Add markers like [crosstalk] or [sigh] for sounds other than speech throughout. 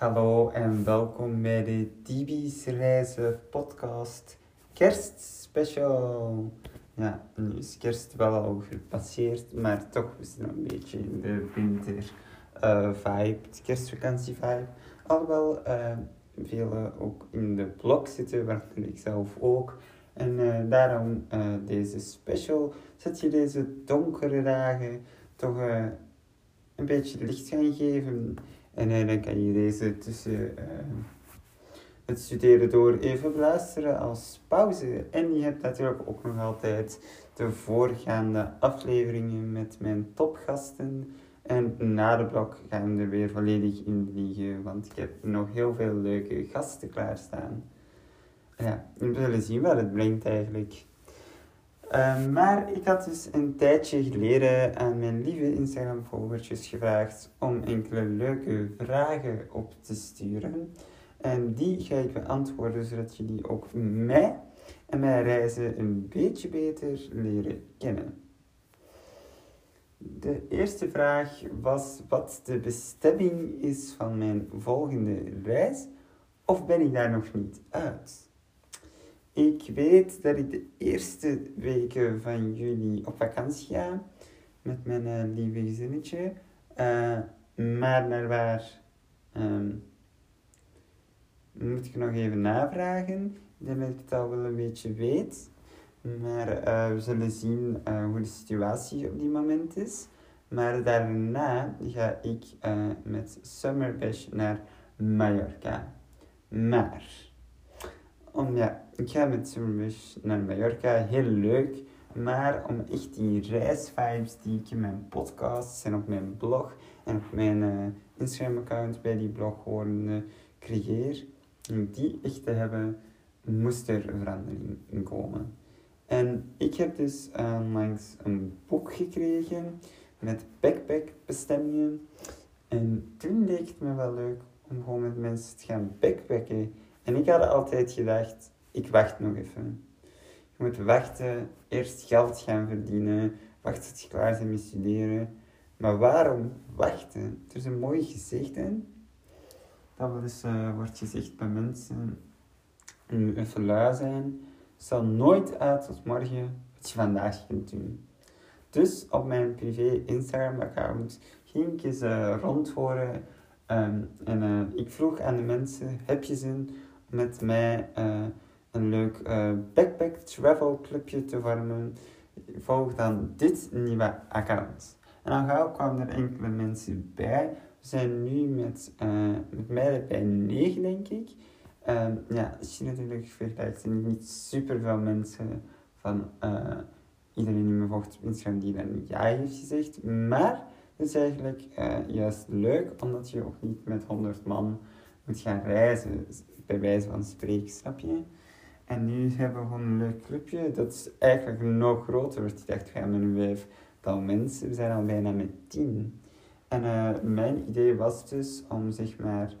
Hallo en welkom bij de Tibi's Reizen podcast kerstspecial. Ja, nu is kerst wel al gepasseerd, maar toch is het nog een beetje in de winter uh, vibe, kerstvakantie vibe. Alhoewel uh, velen ook in de blok zitten, waarvan ik zelf ook. En uh, daarom deze special, zet je deze donkere dagen toch een beetje licht gaan geven. En dan kan je deze tussen het studeren door even beluisteren als pauze. En je hebt natuurlijk ook nog altijd de voorgaande afleveringen met mijn topgasten. En na de blok gaan we er weer volledig in vliegen, want ik heb nog heel veel leuke gasten klaarstaan. Ja, we zullen zien wat het brengt eigenlijk. Ehm, maar ik had dus een tijdje geleden aan mijn lieve Instagram-volgertjes gevraagd om enkele leuke vragen op te sturen. En die ga ik beantwoorden zodat jullie ook mij en mijn reizen een beetje beter leren kennen. De eerste vraag was wat de bestemming is van mijn volgende reis, of ben ik daar nog niet uit? Ik weet dat ik de eerste weken van juli op vakantie ga met mijn uh, lieve gezinnetje. Uh, maar naar waar um, moet ik nog even navragen. Ik denk dat ik het al wel een beetje weet. Maar uh, we zullen zien hoe de situatie op die moment is. Maar daarna ga ik met Summer Bash naar Mallorca. Maar om, ja, ik ga met Summerwish naar Mallorca, heel leuk. Maar om echt die reisvibes die ik in mijn podcasts en op mijn blog en op mijn uh, Instagram-account bij die blog gewoon uh, creëer, om die echt te hebben, moest er verandering in komen. En ik heb dus onlangs een boek gekregen met backpackbestemmingen. En toen leek het me wel leuk om gewoon met mensen te gaan backpacken en ik had altijd gedacht, ik wacht nog even. Je moet wachten, eerst geld gaan verdienen, wachten tot je klaar bent met studeren. Maar waarom wachten? Er is een mooi gezegde. Dat wel uh, wordt gezegd bij mensen, nu even lui zijn, stel nooit uit tot morgen wat je vandaag kunt doen. Dus op mijn privé Instagram account ging ik eens uh, rondhoren um, en uh, ik vroeg aan de mensen, heb je zin met mij een leuk uh, backpack travel clubje te vormen, volg dan dit nieuwe account. En dan gauw kwamen er enkele mensen bij. We zijn nu met, uh, met mij bij 9, denk ik. Um, ja, als je natuurlijk vergelijkt, zijn niet super veel mensen van iedereen die me volgt op Instagram die dan ja heeft gezegd. Maar het is eigenlijk juist leuk, omdat je ook niet met 100 man moet gaan reizen bij wijze van spreken, snap je? En nu hebben we gewoon een leuk clubje dat is eigenlijk nog groter wordt. Ik dacht, we met een vijftal mensen, we zijn al bijna met tien. En uh, mijn idee was dus om zeg maar,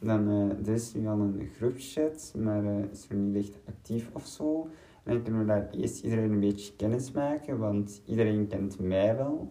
dan, uh, is nu al een groepchat, maar uh, is er niet echt actief of zo. En dan kunnen we daar eerst iedereen een beetje kennis maken, want iedereen kent mij wel.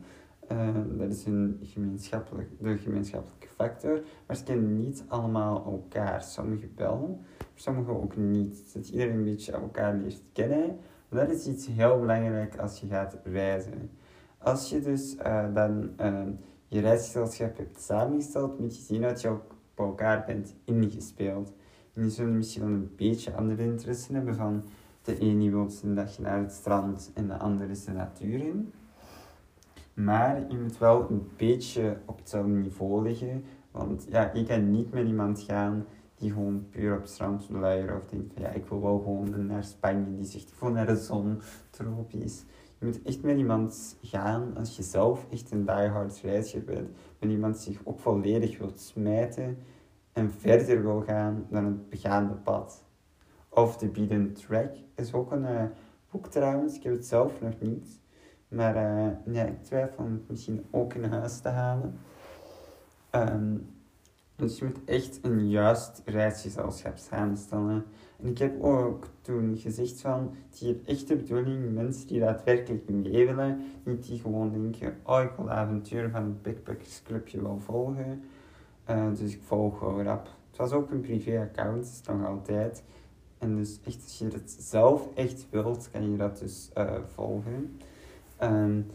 Dat is een gemeenschappelijk, de gemeenschappelijke factor. Maar ze kennen niet allemaal elkaar. Sommigen wel, sommigen ook niet. Dat iedereen een beetje elkaar leert kennen. Dat is iets heel belangrijk als je gaat reizen. Als je dus uh, dan uh, je reisgezelschap hebt samengesteld, moet je zien dat je ook op elkaar bent ingespeeld. En je zult misschien wel een beetje andere interesse hebben van de ene wil een dagje naar het strand en de andere is de natuur in. Maar je moet wel een beetje op hetzelfde niveau liggen. Want ja, ik kan niet met iemand gaan die gewoon puur op strand luieren. Of denkt van ja, ik wil wel gewoon naar Spanje. Die zegt gewoon naar de zon, tropisch. Je moet echt met iemand gaan als je zelf echt een diehard reiziger bent. Met iemand die zich ook volledig wilt smijten en verder wil gaan dan het begaande pad. Of The Beaten Track is ook een uh, boek trouwens. Ik heb het zelf nog niet. Maar uh, ja, ik twijfel om het misschien ook in huis te halen. Um, dus je moet echt een juist reisgezelschap samenstellen. En ik heb ook toen gezegd van, die heeft echt de bedoeling, mensen die daadwerkelijk mee willen, niet die gewoon denken, oh ik wil de avontuur van het backpackersclubje wel volgen. Eh, dus ik volg wel rap. Het was ook een privé-account, nog altijd. En dus echt, als je het zelf echt wilt, kan je dat dus uh, volgen. Um,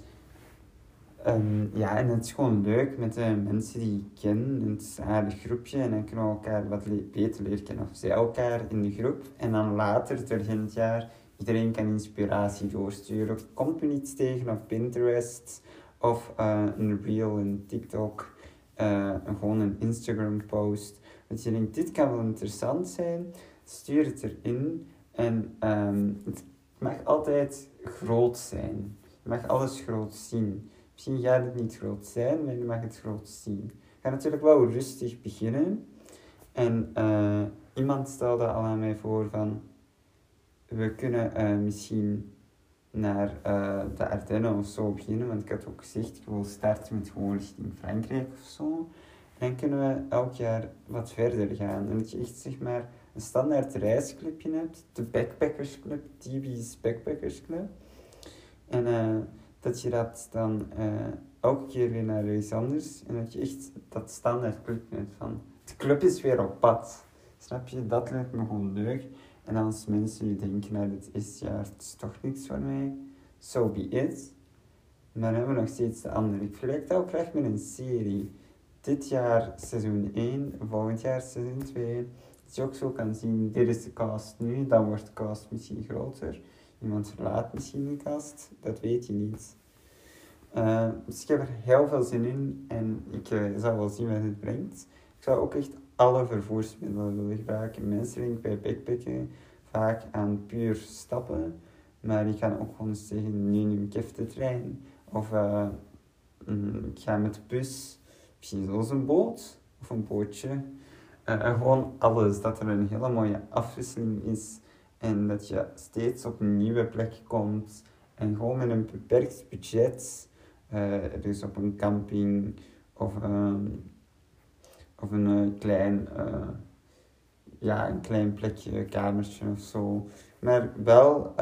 um, ja, en het is gewoon leuk met de mensen die ik ken. Het is een aardig groepje en dan kunnen we elkaar wat beter leren kennen. Of zij elkaar in de groep. En dan later, doorheen het jaar, iedereen kan inspiratie doorsturen. Komt u iets tegen op Pinterest of uh, een reel in TikTok. Uh, gewoon een Instagram post. Dat je denkt, dit kan wel interessant zijn stuur het erin. En um, het mag altijd groot zijn. Je mag alles groot zien. Misschien gaat het niet groot zijn, maar je mag het groot zien. Ga natuurlijk wel rustig beginnen. En uh, iemand stelde al aan mij voor van... We kunnen uh, misschien naar uh, de Ardennen of zo beginnen. Want ik had ook gezegd, ik wil starten met gewoon richting Frankrijk of zo. En kunnen we elk jaar wat verder gaan. En dat je echt zeg maar een standaard reisclubje hebt. De Backpackersclub, TB's Backpackersclub. En uh, dat je dat dan uh, elke keer weer naar iets anders. En dat je echt dat standaard clubje hebt van... De club is weer op pad. Snap je? Dat lijkt me gewoon leuk. En als mensen nu denken, nou, dit is ja, het is toch niks voor mij. So be it. Maar dan hebben we nog steeds de andere. Ik vergelijk dat ook graag met een serie. Dit jaar seizoen 1, volgend jaar seizoen 2 dat je ook zo kan zien, dit is de cast nu, dan wordt de cast misschien groter. Iemand verlaat misschien de cast, dat weet je niet. Uh, dus ik heb er heel veel zin in en ik uh, zal wel zien wat het brengt. Ik zou ook echt alle vervoersmiddelen willen gebruiken. Mensen denken bij backpacken vaak aan puur stappen, maar ik kan ook gewoon zeggen, nu neem ik even de trein. Of uh, mm, ik ga met de bus, misschien zelfs een boot of een bootje. Gewoon alles, dat er een hele mooie afwisseling is en dat je steeds op een nieuwe plek komt en gewoon met een beperkt budget, uh, dus op een camping of, uh, of een uh, klein, ja, een klein plekje, kamertje of zo. Maar wel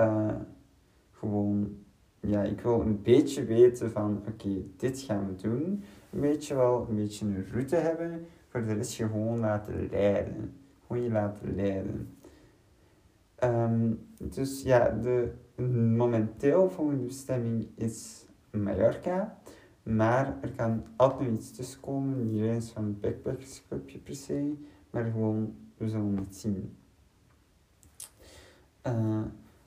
gewoon, ja, ik wil een beetje weten van, oké, dit gaan we doen. Een beetje wel, een beetje een route hebben voor de rest gewoon laten leiden. Gewoon je laten leiden. Um, dus ja, de momenteel volgende bestemming is Mallorca. Maar er kan altijd iets tussenkomen. Niet eens van een backpackersclubje per se. Maar gewoon, we zullen het zien. Uh,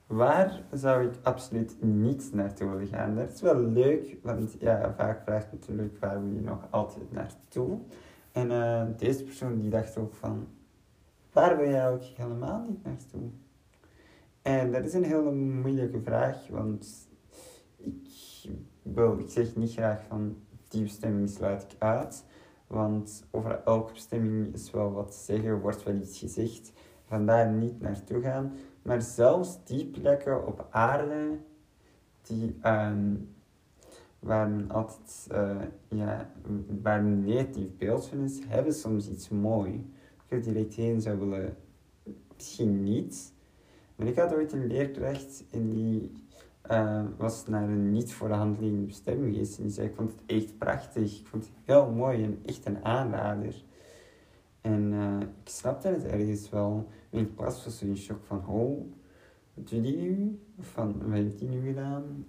waar zou ik absoluut niet naartoe willen gaan? Dat is wel leuk, want ja, vaak vraagt natuurlijk waar wil je nog altijd naartoe. En uh, deze persoon die dacht ook van, waar wil jij ook helemaal niet naartoe? En dat is een hele moeilijke vraag, want ik, wil, ik zeg niet graag van die bestemming sluit ik uit. Want over elke bestemming is wel wat te zeggen, wordt wel iets gezegd. Vandaar niet naartoe gaan. Maar zelfs die plekken op aarde, die um, altijd uh, ja, waar een negatief beeld van is, hebben soms iets moois. Ik er direct heen zou willen, misschien niet. Maar ik had ooit een leerkracht en die uh, was naar een niet voor de bestemming geweest. En die zei, ik vond het echt prachtig. Ik vond het heel mooi en echt een aanrader. En uh, ik snapte het ergens wel. In klas was zo'n shock van, oh, wat doe die nu? Van, wat heeft die nu gedaan?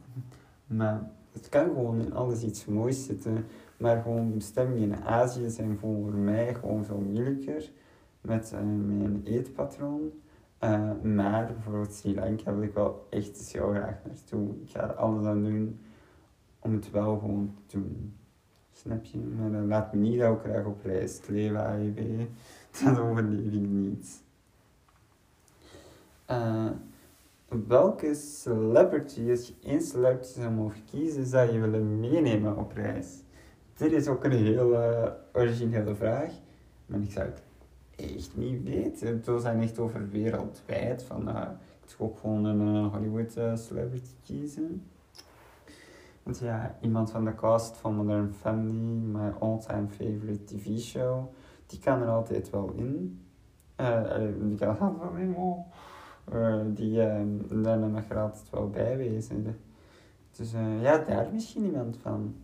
Maar het kan gewoon in alles iets moois zitten. Maar gewoon bestemmingen in Azië zijn voor mij gewoon veel moeilijker met uh, mijn eetpatroon. Uh, maar bijvoorbeeld Sri Lanka wil ik wel echt heel graag naartoe. Ik ga er alles aan doen om het wel gewoon te doen. Snap je? Maar dan laat me niet ook graag op reis. Het leven AIB, [laughs] dat overleef ik niet. Uh, welke celebrity, als je één celebrity zou mogen kiezen, zou je willen meenemen op reis? Dit is ook een hele originele vraag, maar ik zou het echt niet weten. We zijn echt over wereldwijd, van uh, ik zou ook gewoon een uh, Hollywood uh, celebrity kiezen. Want ja, iemand van de cast van Modern Family, mijn all-time favorite TV show, die kan er altijd wel in. die kan er altijd wel in, die uh, daar mag er altijd wel bij wezen. Dus ja, daar misschien iemand van.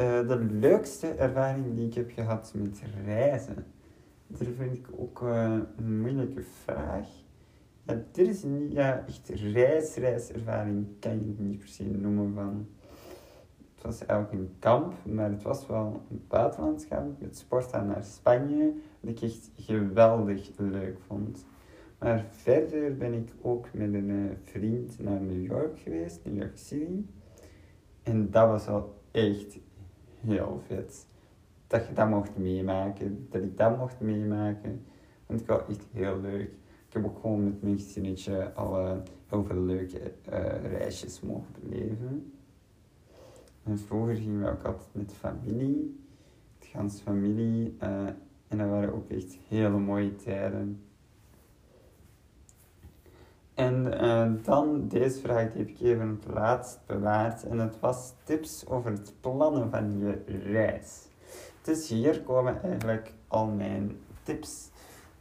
Uh, de leukste ervaring die ik heb gehad met reizen. Dat vind ik ook uh, een moeilijke vraag. Ja, dit is niet ja, echt reis-reiservaring, kan je het niet per se noemen van. Het was eigenlijk een kamp, maar het was wel een buitenlandskamp met sporten naar Spanje, dat ik echt geweldig leuk vond. Maar verder ben ik ook met een eh, vriend naar New York geweest, New York City. En dat was al echt heel vet. Dat je dat mocht meemaken, dat ik dat mocht meemaken. Want ik was echt heel leuk. Ik heb ook gewoon met mijn gezinnetje al uh, heel veel leuke uh, reisjes mogen beleven. En vroeger gingen we ook altijd met familie, de ganse familie. En dat waren ook echt hele mooie tijden. En uh, dan, deze vraag die heb ik even het laatst bewaard. En het was tips over het plannen van je reis. Dus hier komen eigenlijk al mijn tips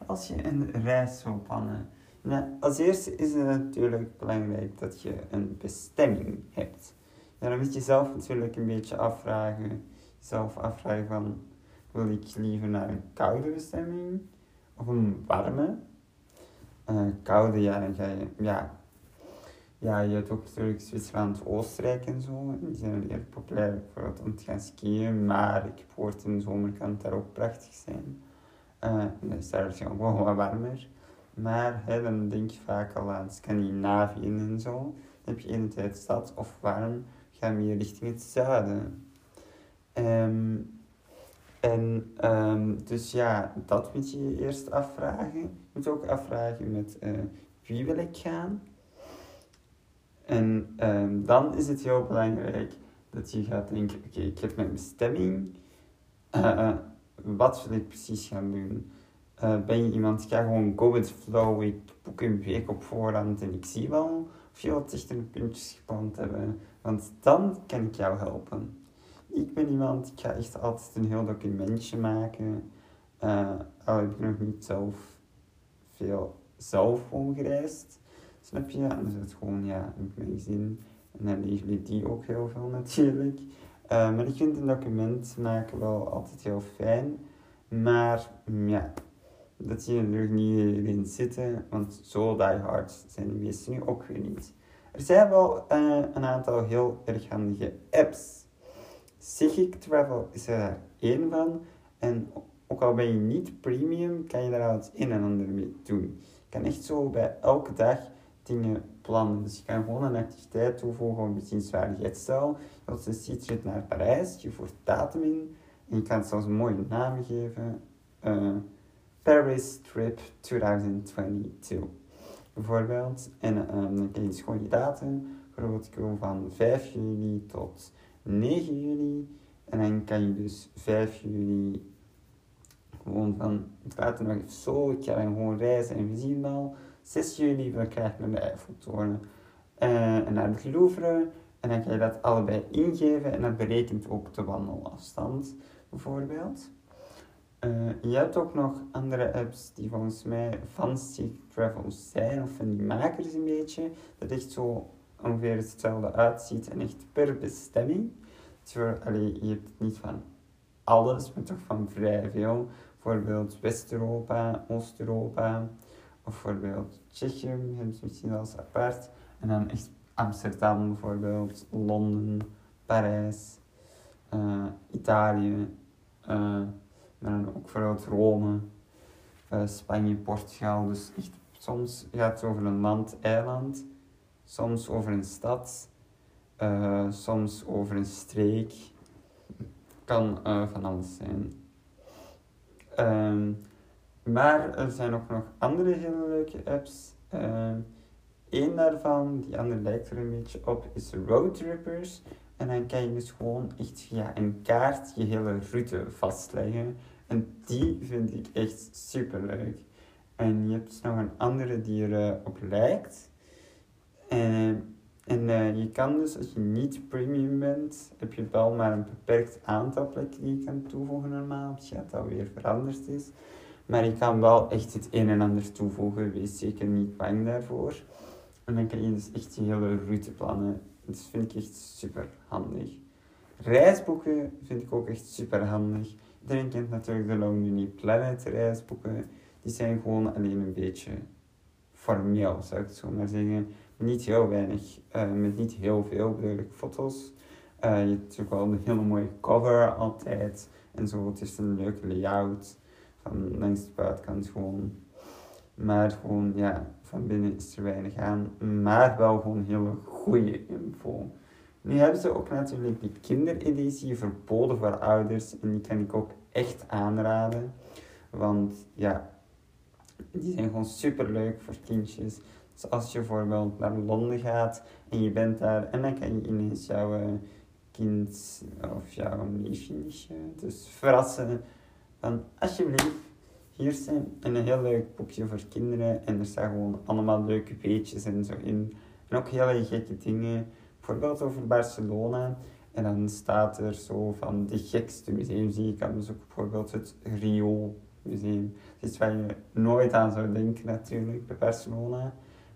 als je een reis wil plannen. Nou, als eerste is het natuurlijk belangrijk dat je een bestemming hebt. Ja, dan moet je zelf natuurlijk een beetje afvragen. Jezelf afvragen van, wil ik liever naar een koude bestemming of een warme? Dan ga ja, ja, je hebt ook natuurlijk Zwitserland, Oostenrijk en zo. Die zijn heel populair voor om te gaan skiën. Maar ik heb gehoord in de zomer kan het daar ook prachtig zijn. Uh, dan is daar waarschijnlijk wel wat warmer. Maar hè, dan denk je vaak al aan Scandinavië en zo. Dan heb je tijd stad of warm, ga meer richting het zuiden. Um, en um, dus ja, dat moet je je eerst afvragen. Je moet ook afvragen met uh, wie wil ik gaan. En um, dan is het heel belangrijk dat je gaat denken, oké, ik heb mijn bestemming. Uh, wat wil ik precies gaan doen? Uh, ben je iemand, ga gewoon go with flow, ik boek een week op voorhand en ik zie wel of je wat een puntjes gepland hebben. Want dan kan ik jou helpen. Ik ben iemand, ik ga echt altijd een heel documentje maken. Uh, al heb ik nog niet zelf veel zelf gereisd. Snap je? En is het gewoon ja, een magazine. En dan jullie die ook heel veel [laughs] natuurlijk. Uh, maar ik vind een document maken wel altijd heel fijn. Maar ja, dat zie je er niet in zitten, want zo die hard zijn de meeste nu ook weer niet. Er zijn wel uh, een aantal heel erg handige apps. Sigic Travel is er één van. En ook al ben je niet premium, kan je daar al het een en ander mee doen. Je kan echt zo bij elke dag dingen plannen. Dus je kan gewoon een activiteit toevoegen op bezienswaardigheid. Stel, je wilt een citytrip naar Parijs, je voert datum in en je kan het zelfs een mooie naam geven. Uh, Paris Trip 2022 bijvoorbeeld. En um, dan kan je dus gewoon je datum, bijvoorbeeld ik wil van 5 juli tot 9 juli. En dan kan je dus 5 juli gewoon van het water nog even zo, ik ga dan gewoon reizen en we zien wel. 6 juli ik graag naar de Eiffeltoren uh, en naar het Louvre. En dan kan je dat allebei ingeven en dat berekent ook de wandelafstand, bijvoorbeeld. Uh, je hebt ook nog andere apps die volgens mij fancy travel zijn, of van die makers een beetje, dat echt zo ongeveer hetzelfde uitziet en echt per bestemming. Dus je hebt niet van alles, maar toch van vrij veel. Bijvoorbeeld West-Europa, Oost-Europa, of bijvoorbeeld Tsjechië, hebben misschien als apart. En dan echt Amsterdam bijvoorbeeld, Londen, Parijs, uh, Italië, uh, maar dan ook bijvoorbeeld Rome, uh, Spanje, Portugal. Dus echt, soms gaat het over een land, eiland, soms over een stad, soms over een streek. Kan van alles zijn. Um, maar er zijn ook nog andere hele leuke apps. Eén ehm, daarvan, die andere lijkt er een beetje op, is Roadtrippers. En dan kan je dus gewoon echt via een kaart je hele route vastleggen. En die vind ik echt super leuk. En je hebt nog een andere die erop uh, lijkt. En, en uh, je kan dus, als je niet premium bent, heb je wel maar een beperkt aantal plekken die je kan toevoegen normaal. Als het alweer veranderd is. Maar je kan wel echt het een en ander toevoegen. Wees zeker niet bang daarvoor. En dan kan je dus echt je hele route plannen. Dat vind ik echt super handig. Reisboeken vind ik ook echt super handig. Iedereen kent natuurlijk de Lonely Planet reisboeken. Die zijn gewoon alleen een beetje formeel, zou ik het zo maar zeggen. Niet heel weinig, uh, met niet heel veel bedoel foto's. Uh, je hebt natuurlijk wel een hele mooie cover altijd. En zo, het is een leuke layout. Van langs de buitenkant gewoon. Maar gewoon, ja, van binnen is er weinig aan. Maar wel gewoon hele goede info. Nu hebben ze ook natuurlijk die kindereditie verboden voor ouders. En die kan ik ook echt aanraden. Want ja, die zijn gewoon super leuk voor kindjes. Dus als je bijvoorbeeld naar Londen gaat en je bent daar en dan kan je ineens jouw eh, kind of jouw neefje dus verrassen van alsjeblieft, hier zijn een heel leuk boekje voor kinderen en er staan gewoon allemaal leuke beetjes en zo in. En ook hele gekke dingen, bijvoorbeeld over Barcelona. En dan staat er zo van de gekste museums die je kan bezoeken, bijvoorbeeld het Rio museum. Het is waar je nooit aan zou denken natuurlijk bij Barcelona.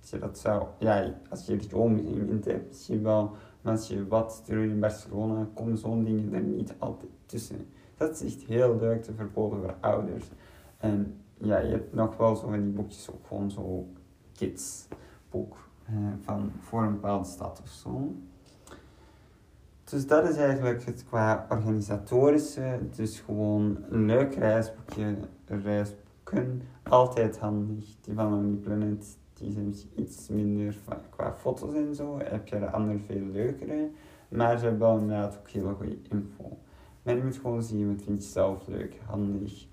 Je dat zou, ja, als je het museum intipt, misschien wel. Maar als je wat doet in Barcelona, komen zo'n dingen er niet altijd tussen. Dat is echt heel leuk te verboden voor ouders. En ja, je hebt nog wel zo van die boekjes, ook gewoon zo kids boek eh, van voor een bepaalde stad of zo. Dus dat is eigenlijk het qua organisatorische. Dus gewoon een leuk reisboekje, reisboeken, altijd handig. Die van Lonely Planet, die zijn iets minder qua foto's en zo. Heb je de andere veel leukere. Maar ze hebben inderdaad ook hele goede info. Maar je moet gewoon zien, wat vind je zelf leuk, handig.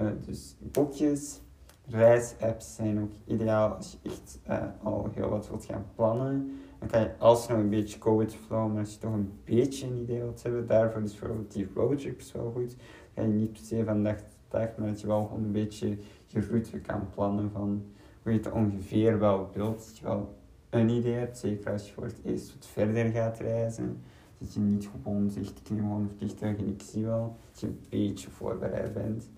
Uh, dus boekjes, reisapps zijn ook ideaal als je echt uh, al heel wat wilt gaan plannen. Dan kan je als nog een beetje with flow, maar als je toch een beetje een idee wilt hebben, daarvoor is bijvoorbeeld die roadtrips wel goed. Dan kan je niet per se van dag tot dag, maar dat je wel gewoon een beetje je route kan plannen van het ongeveer wel wilt. Dat je wel een idee hebt, zeker als je voor het eerst wat verder gaat reizen. Dat je niet gewoon zegt, ik neem gewoon een vliegtuig en ik zie wel. Dat je een beetje voorbereid bent.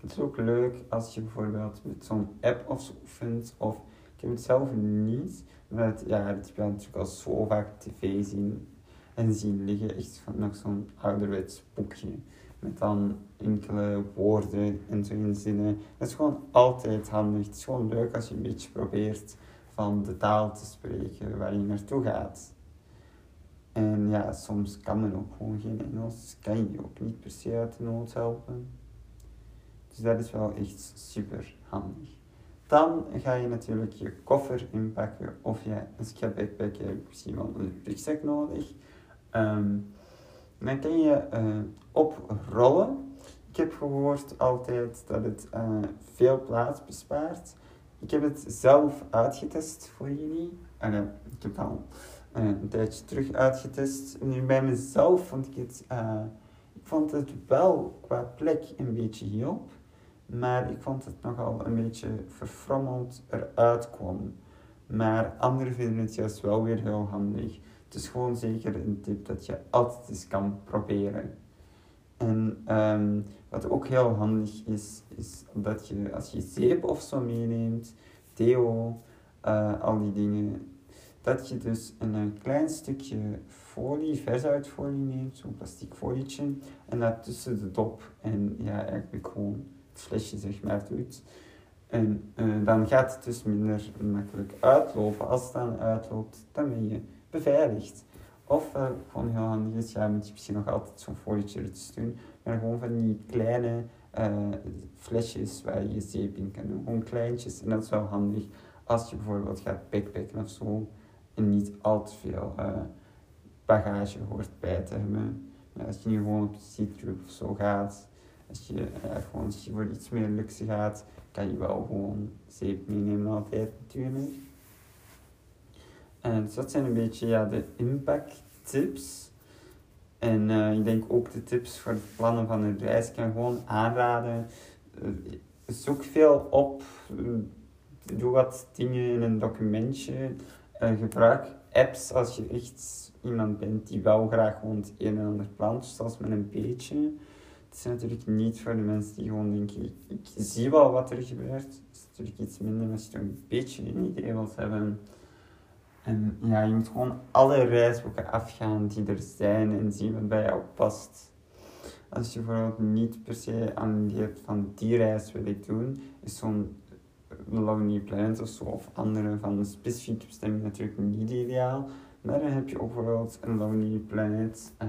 Het is ook leuk als je bijvoorbeeld met zo'n app of zo oefent. Of ik heb het zelf niet. Maar ja, het heb je natuurlijk al zo vaak tv zien en zien liggen. Echt van nog zo'n ouderwets boekje. Met dan enkele woorden en zo in zinnen. Dat is gewoon altijd handig. Het is gewoon leuk als je een beetje probeert van de taal te spreken waar je naartoe gaat. En ja, soms kan men ook gewoon geen Engels. Kan je ook niet per se uit de nood helpen. Dus dat is wel echt super handig. Dan ga je natuurlijk je koffer inpakken of je, je backpack heb je misschien wel een rugzak nodig. Um, dan kan je oprollen. Ik heb gehoord altijd dat het uh, veel plaats bespaart. Ik heb het zelf uitgetest voor jullie. Uh, ik heb al uh, een tijdje terug uitgetest. Nu bij mezelf vond ik het, ik vond het wel qua plek een beetje hielp. Maar ik vond het nogal een beetje verfrommeld eruit kwam. Maar anderen vinden het juist wel weer heel handig. Het is gewoon zeker een tip dat je altijd eens kan proberen. En um, wat ook heel handig is, is dat je als je zeep of zo meeneemt, deo, uh, al die dingen, dat je dus een, een klein stukje folie, versuitfolie neemt, zo'n plastic folietje, en dat tussen de dop en ja, eigenlijk gewoon het flesje zeg maar doet. En uh, dan gaat het dus minder makkelijk uitlopen. Als het dan uitloopt, dan ben je beveiligd. Of uh, gewoon heel handig is, ja, moet je misschien nog altijd zo'n folietje doen, maar gewoon van die kleine uh, flesjes waar je zeep in kan doen. Gewoon kleintjes. En dat is wel handig als je bijvoorbeeld gaat backpacken of zo en niet al te veel bagage hoort bij te hebben. Als je nu gewoon op de trip of zo gaat, als je, gewoon, je voor iets meer luxe gaat, kan je wel gewoon zeep meenemen altijd natuurlijk. Dus dat zijn een beetje ja, de impact tips. En uh, ik denk ook de tips voor het plannen van een reis kan gewoon aanraden. Uh, zoek veel op. doe wat dingen in een documentje. gebruik apps als je echt iemand bent die wel graag gewoon het een en ander plant, zoals met een beetje. Het is natuurlijk niet voor de mensen die gewoon denken, ik, ik zie wel wat er gebeurt. Het is natuurlijk iets minder als je een beetje een idee wilt hebben. En ja, je moet gewoon alle reisboeken afgaan die er zijn en zien wat bij jou past. Als je bijvoorbeeld niet per se aan die van die reis wil ik doen, is zo'n Lonely Planet of zo, of andere van een specifieke bestemming natuurlijk niet ideaal. Maar dan heb je ook bijvoorbeeld een Lonely Planet uh,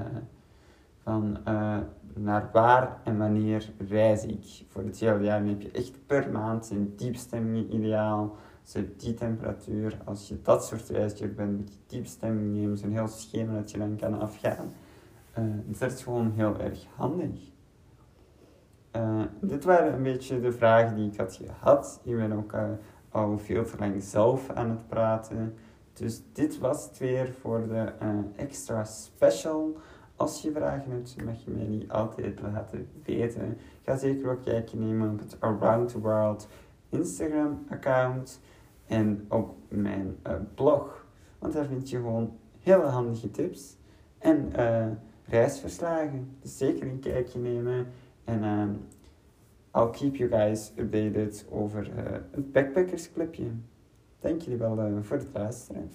van uh, naar waar en wanneer reis ik voor het hele jaar. Dan heb je echt per maand zijn die bestemmingen ideaal. Ze die temperatuur. Als je dat soort reisjes bent, moet je die bestemming nemen. Zo'n heel schema dat je dan kan afgaan. Uh, dat is gewoon heel erg handig. Uh, dit waren een beetje de vragen die ik had gehad. Ik ben ook uh, al veel te lang zelf aan het praten. Dus dit was het weer voor de extra special. Als je vragen hebt, mag je mij die altijd laten weten. Ga zeker ook kijken nemen op het Around the World Instagram account en op mijn blog. Want daar vind je gewoon hele handige tips en reisverslagen. Dus zeker een kijkje nemen. En uh, I'll keep you guys updated over het backpackersclubje. Dank jullie wel voor het luisteren.